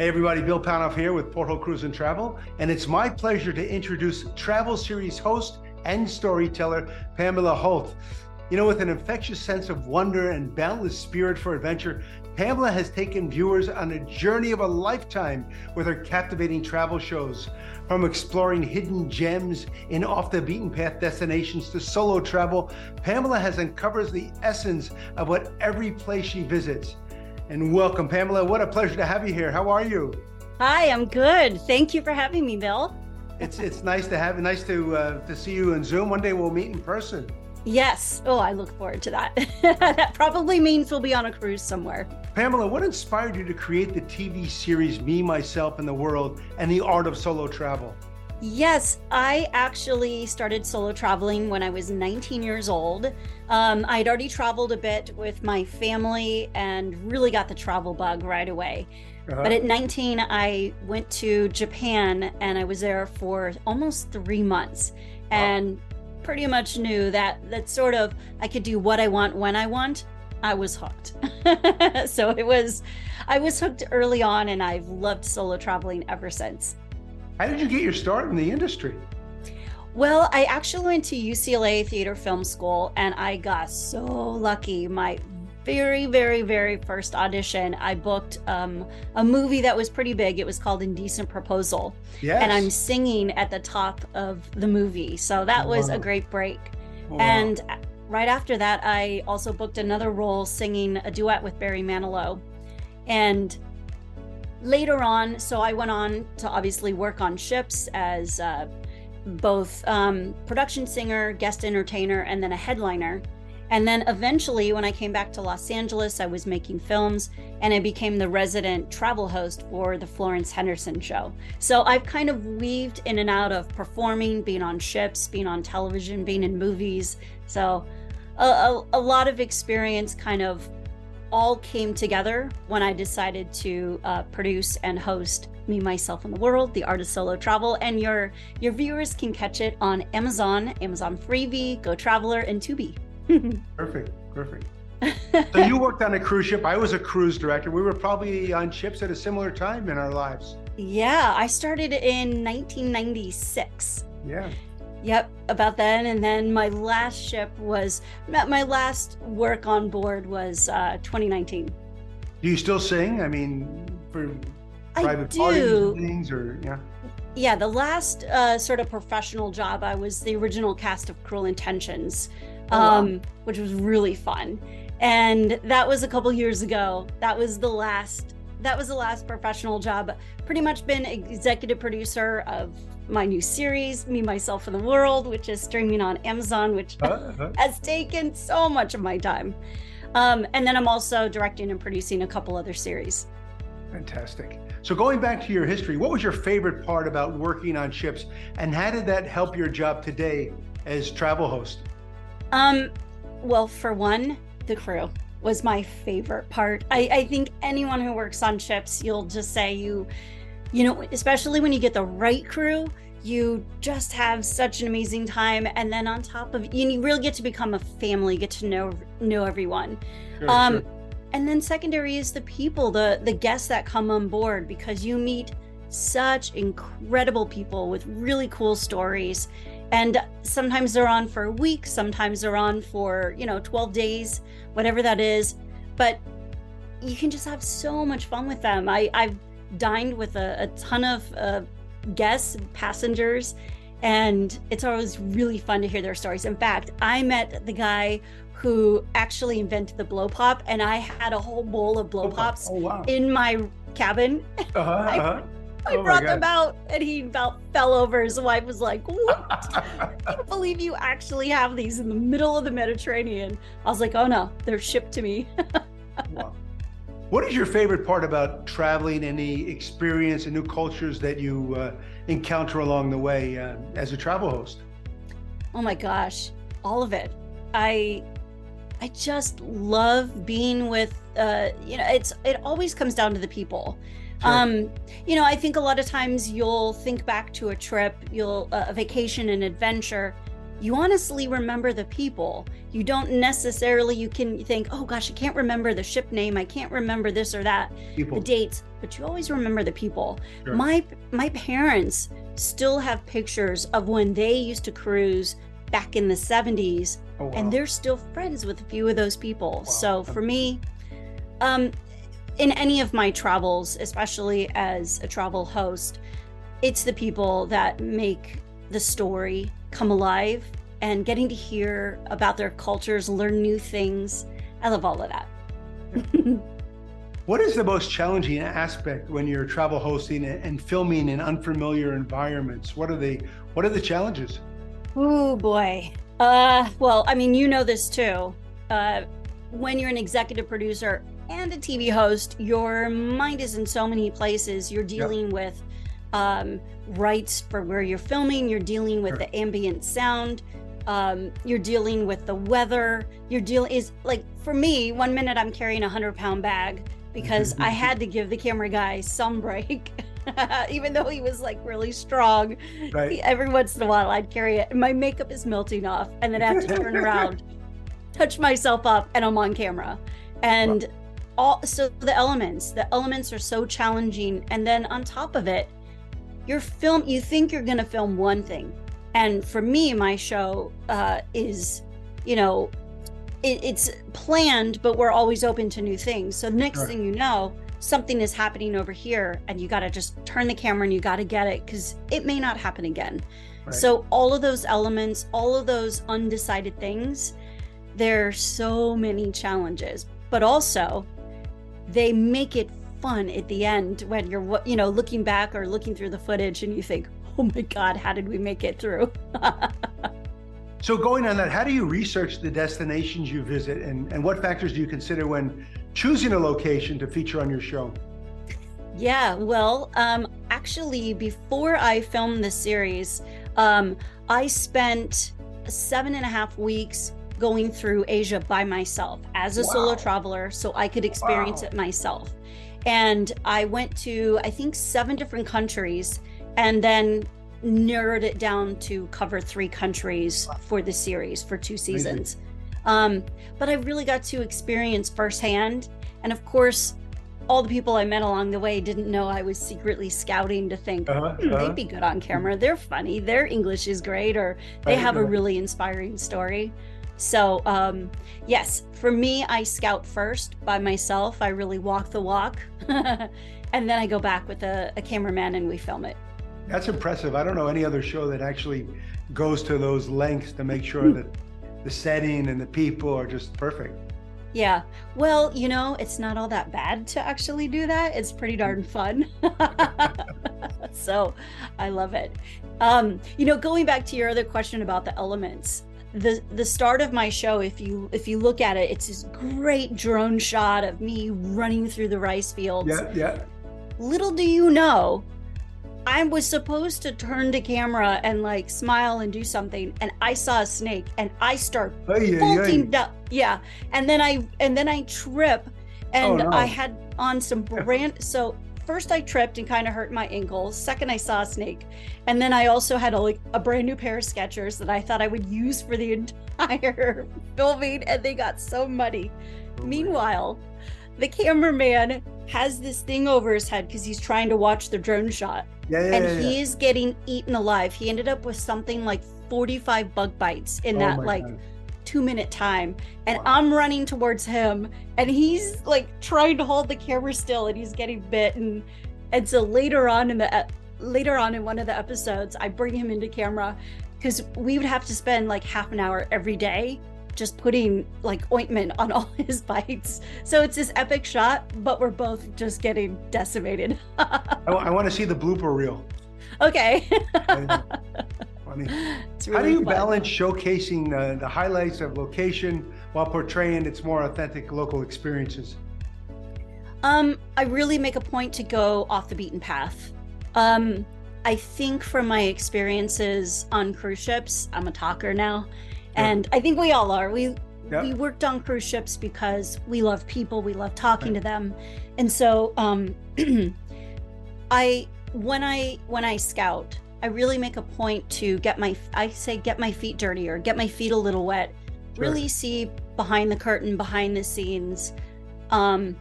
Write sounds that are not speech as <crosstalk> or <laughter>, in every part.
Hey everybody, Bill Panoff here with Porthole Cruise and Travel, and it's my pleasure to introduce Travel Series host and storyteller Pamela Holt. You know, with an infectious sense of wonder and boundless spirit for adventure, Pamela has taken viewers on a journey of a lifetime with her captivating travel shows. From exploring hidden gems in off the beaten path destinations to solo travel, Pamela has uncovered the essence of what every place she visits and welcome, Pamela. What a pleasure to have you here. How are you? Hi, I'm good. Thank you for having me, Bill. It's it's nice to have nice to uh, to see you in Zoom. One day we'll meet in person. Yes. Oh, I look forward to that. <laughs> that probably means we'll be on a cruise somewhere. Pamela, what inspired you to create the TV series Me, Myself, and the World and the Art of Solo Travel? Yes, I actually started solo traveling when I was 19 years old. Um, I'd already traveled a bit with my family and really got the travel bug right away. Uh-huh. But at 19, I went to Japan and I was there for almost three months and wow. pretty much knew that that sort of I could do what I want when I want. I was hooked. <laughs> so it was, I was hooked early on and I've loved solo traveling ever since. How did you get your start in the industry? Well, I actually went to UCLA Theater Film School and I got so lucky. My very, very, very first audition, I booked um, a movie that was pretty big. It was called Indecent Proposal. Yes. And I'm singing at the top of the movie. So that was wow. a great break. Wow. And right after that, I also booked another role singing a duet with Barry Manilow. And later on, so I went on to obviously work on ships as uh, both um, production singer, guest entertainer, and then a headliner. And then eventually, when I came back to Los Angeles, I was making films and I became the resident travel host for the Florence Henderson show. So I've kind of weaved in and out of performing, being on ships, being on television, being in movies. So a, a, a lot of experience kind of all came together when I decided to uh, produce and host Me, Myself, and the World, The Art of Solo Travel. And your your viewers can catch it on Amazon, Amazon Freevee, Go Traveler, and Tubi. <laughs> perfect, perfect. <laughs> so you worked on a cruise ship. I was a cruise director. We were probably on ships at a similar time in our lives. Yeah, I started in 1996. Yeah. Yep, about then. And then my last ship was my last work on board was uh, 2019. Do you still sing? I mean, for private parties things, or yeah. Yeah, the last uh, sort of professional job, I was the original cast of Cruel Intentions, oh, um, which was really fun. And that was a couple years ago. That was the last. That was the last professional job. Pretty much been executive producer of my new series, Me, Myself, and the World, which is streaming on Amazon, which uh-huh. <laughs> has taken so much of my time. Um, and then I'm also directing and producing a couple other series. Fantastic. So, going back to your history, what was your favorite part about working on ships, and how did that help your job today as travel host? Um, well, for one, the crew was my favorite part. I, I think anyone who works on ships, you'll just say you you know, especially when you get the right crew, you just have such an amazing time. And then on top of you really get to become a family, get to know know everyone. Sure, um, sure. And then secondary is the people, the the guests that come on board because you meet such incredible people with really cool stories. And sometimes they're on for a week, sometimes they're on for, you know, 12 days, whatever that is. But you can just have so much fun with them. I, I've dined with a, a ton of uh, guests, passengers, and it's always really fun to hear their stories. In fact, I met the guy who actually invented the blow pop, and I had a whole bowl of blow pops oh, wow. in my cabin. Uh-huh, <laughs> uh-huh. I, oh brought them out, and he about fell over. His wife was like, "What? <laughs> I can't believe you actually have these in the middle of the Mediterranean." I was like, "Oh no, they're shipped to me." <laughs> wow. What is your favorite part about traveling? Any experience and new cultures that you uh, encounter along the way uh, as a travel host? Oh my gosh, all of it. I I just love being with uh, you know it's it always comes down to the people. Sure. Um, you know, I think a lot of times you'll think back to a trip, you'll uh, a vacation, an adventure, you honestly remember the people. You don't necessarily, you can think, oh gosh, I can't remember the ship name. I can't remember this or that, people. the dates. but you always remember the people. Sure. My my parents still have pictures of when they used to cruise back in the 70s Oh, wow. and they're still friends with a few of those people. Wow. So for me, um, in any of my travels, especially as a travel host, it's the people that make the story come alive and getting to hear about their cultures, learn new things. I love all of that. What is the most challenging aspect when you're travel hosting and filming in unfamiliar environments? What are the what are the challenges? Oh boy. Uh, well, I mean, you know this too. Uh, when you're an executive producer and a TV host, your mind is in so many places. You're dealing with um, rights for where you're filming. You're dealing with Sure. the ambient sound. Um, you're dealing with the weather. You're dealing is like for me. One minute I'm carrying a hundred pound bag because I had to give the camera guy some break, <laughs> even though he was like really strong Right. every once in a while I'd carry it my makeup is melting off and then I have to turn <laughs> around, touch myself up and I'm on camera. And all so the elements, the elements are so challenging and then on top of it, you're film you think you're going to film one thing. And for me my show uh is you know it, it's planned but we're always open to new things. So the next thing you know, something is happening over here and you got to just turn the camera and you got to get it cuz it may not happen again. Right. So all of those elements, all of those undecided things, there's so many challenges, but also they make it fun at the end when you're you know looking back or looking through the footage and you think, "Oh my god, how did we make it through?" <laughs> So going on that, how do you research the destinations you visit and, and what factors do you consider when choosing a location to feature on your show? Yeah, well, um, actually, before I filmed the series, um, I spent seven and a half weeks going through Asia by myself as a solo traveler so I could experience Wow. it myself. And I went to, I think, seven different countries and then narrowed it down to cover three countries for the series for two seasons. Um, but I really got to experience firsthand. And of course, all the people I met along the way didn't know I was secretly scouting to think, Uh-huh, "Hmm, uh-huh. they'd be good on camera. They're funny. Their English is great, or they have a really inspiring story. So, um, yes, for me, I scout first by myself. I really walk the walk. <laughs> and then I go back with a, a cameraman and we film it. That's impressive. I don't know any other show that actually goes to those lengths to make sure that the setting and the people are just perfect. Yeah. Well, you know, it's not all that bad to actually do that. It's pretty darn fun. <laughs> so I love it. Um, you know, going back to your other question about the elements, the the start of my show, if you if you look at it, it's this great drone shot of me running through the rice fields. Yeah, yeah. Little do you know, I was supposed to turn to camera and like smile and do something, and I saw a snake and I start bolting down. Yeah, and then I and then I trip, and Oh, no. I had on some brand. So first I tripped and kind of hurt my ankle. Second I saw a snake, and then I also had a like a brand new pair of Skechers that I thought I would use for the entire <laughs> filming, and they got so muddy. Oh, Meanwhile, the cameraman has this thing over his head because he's trying to watch the drone shot yeah, yeah, and yeah, he yeah. is getting eaten alive. He ended up with something like 45 bug bites in Oh that like God. Two minute time. And Wow. I'm running towards him and he's like trying to hold the camera still and he's getting bitten. And so later on in the later on in one of the episodes, I bring him into camera because we would have to spend like half an hour every day just putting like ointment on <laughs> all his bites. So it's this epic shot, but we're both just getting decimated. <laughs> I, want to see the blooper reel. okay. <laughs> <laughs> It's How do you fun. balance showcasing uh, the highlights of location while portraying its more authentic local experiences? Um, I really make a point to go off the beaten path. Um, I think from my experiences on cruise ships, I'm a talker now, and I think we all are. We we worked on cruise ships because we love people, we love talking to them, and so um, <clears throat> I when I when I scout, I really make a point to get my I say get my feet dirty or get my feet a little wet, Sure. really see behind the curtain, behind the scenes. Um,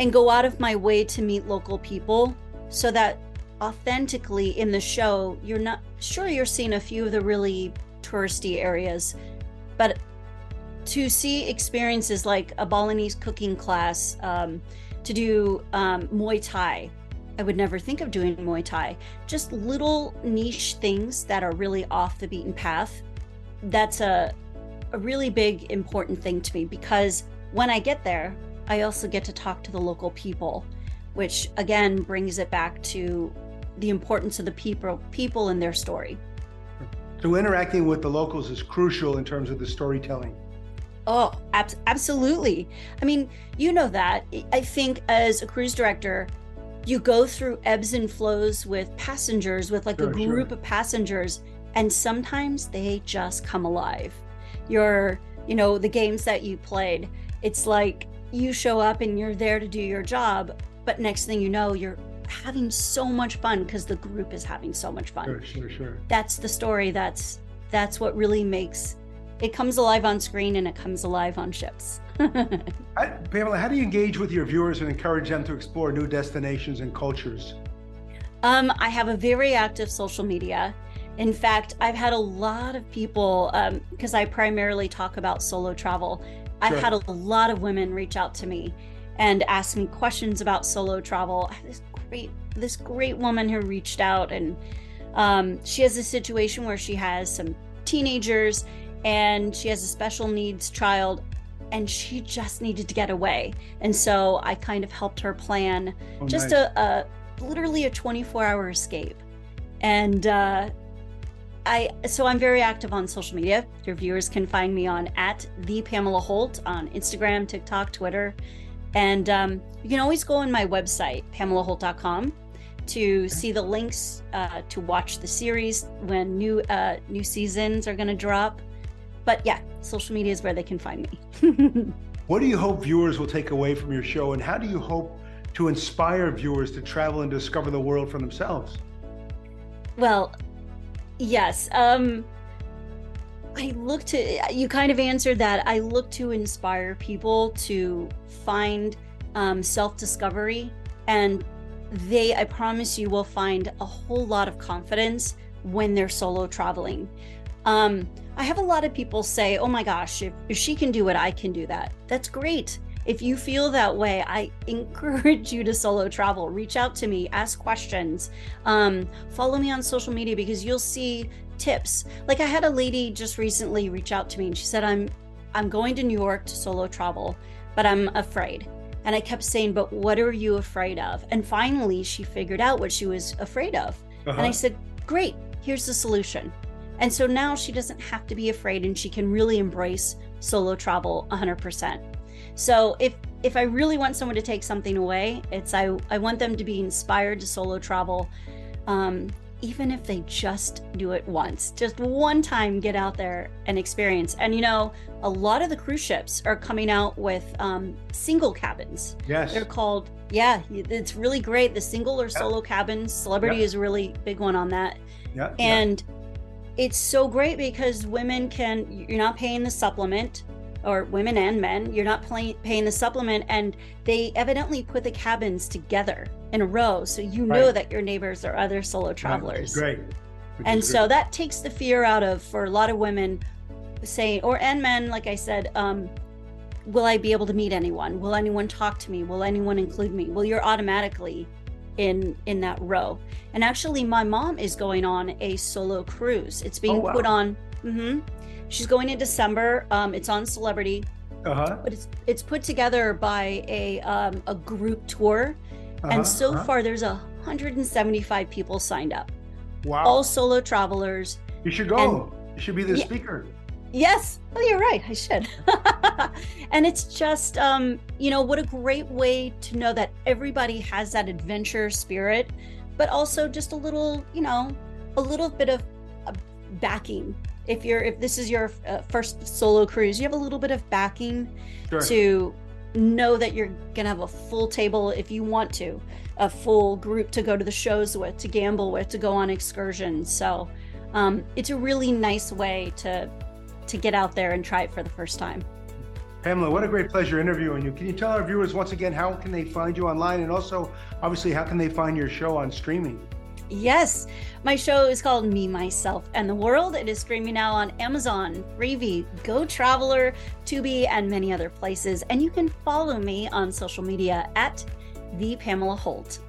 and go out of my way to meet local people so that authentically in the show, you're not sure you're seeing a few of the really touristy areas, but to see experiences like a Balinese cooking class, um, to do um, Muay Thai. I would never think of doing Muay Thai. Just little niche things that are really off the beaten path. That's a, a really big, important thing to me because when I get there, I also get to talk to the local people, which again brings it back to the importance of the people people and their story. So interacting with the locals is crucial in terms of the storytelling. Oh, ab- absolutely. I mean, you know that. I think as a cruise director, you go through ebbs and flows with passengers, with like sure, a group sure. of passengers, and sometimes they just come alive. Your, you know, the games that you played, it's like you show up and you're there to do your job, but next thing you know, you're having so much fun because the group is having so much fun. Sure, sure, sure. That's the story. That's that's what really makes it comes alive on screen and it comes alive on ships. <laughs> I, Pamela, how do you engage with your viewers and encourage them to explore new destinations and cultures? Um, I have a very active social media. In fact, I've had a lot of people because um, I primarily talk about solo travel. I've had a lot of women reach out to me and ask me questions about solo travel. I have this great this great woman who reached out and um, she has a situation where she has some teenagers and she has a special needs child and she just needed to get away. And so i kind of helped her plan oh, just nice. a, a, literally a 24 hour escape. And uh, i so i'm very active on social media. Your viewers can find me on at the pamela holt on instagram tiktok twitter. And um, you can always go on my website pamelaholt.com to see the links uh, to watch the series when new uh, new seasons are going to drop but yeah, social media is where they can find me. <laughs> what do you hope viewers will take away from your show, and how do you hope to inspire viewers to travel and discover the world for themselves? Well, yes. Um, I look to, you kind of answered that. I look to inspire people to find um, self discovery, and they, I promise you, will find a whole lot of confidence when they're solo traveling. Um, I have a lot of people say, oh my gosh, if, if she can do it, I can do that. That's great. If you feel that way, I <laughs> encourage you to solo travel. Reach out to me, ask questions, um, follow me on social media because you'll see tips. Like I had a lady just recently reach out to me and she said, I'm I'm going to New York to solo travel, but I'm afraid. And I kept saying, but what are you afraid of? And finally she figured out what she was afraid of. Uh-huh. And I uh-huh. said, Great, here's the solution and so now she doesn't have to be afraid and she can really embrace solo travel 100%. So if if I really want someone to take something away, it's I, I want them to be inspired to solo travel. Um, even if they just do it once, just one time, get out there and experience. And you know, a lot of the cruise ships are coming out with um, single cabins. Yes. They're called, yeah, it's really great. The single or solo yeah. cabins, Celebrity yeah. is a really big one on that. Yeah. And yeah it's so great because women can you're not paying the supplement or women and men you're not pay, paying the supplement and they evidently put the cabins together in a row so you know that your neighbors are other solo travelers. right, great which and so great. that takes the fear out of for a lot of women saying or and men like i said um, will i be able to meet anyone? Will anyone talk to me? Will anyone include me? Well you're automatically in in that row. And actually, my mom is going on a solo cruise. It's being oh, wow. put on. Mm-hmm, she's going in December. Um, it's on Celebrity. Uh-huh. But it's it's put together by a um, a group tour, uh-huh, and so uh-huh. far there's a 175 people signed up. Wow! All solo travelers. You should go. And, you should be the yeah, speaker. Yes. Oh, you're right. I should. <laughs> and it's just, um, you know, what a great way to know that everybody has that adventure spirit, but also just a little, you know, a little bit of uh, backing. If you're, if this is your uh, first solo cruise, you have a little bit of backing sure. to know that you're gonna have a full table if you want to, a full group to go to the shows with, to gamble with, to go on excursions. So um, it's a really nice way to to get out there and try it for the first time. Pamela, what a great pleasure interviewing you. Can you tell our viewers once again how can they find you online and also obviously how can they find your show on streaming? Yes, my show is called Me, Myself, and the World. It is streaming now on Amazon, Freevee, Go Traveler, Tubi, and many other places. And you can follow me on social media at the Pamela Holt.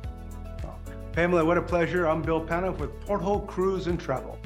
Pamela, what a pleasure. I'm Bill Panoff with Porthole Cruise and Travel.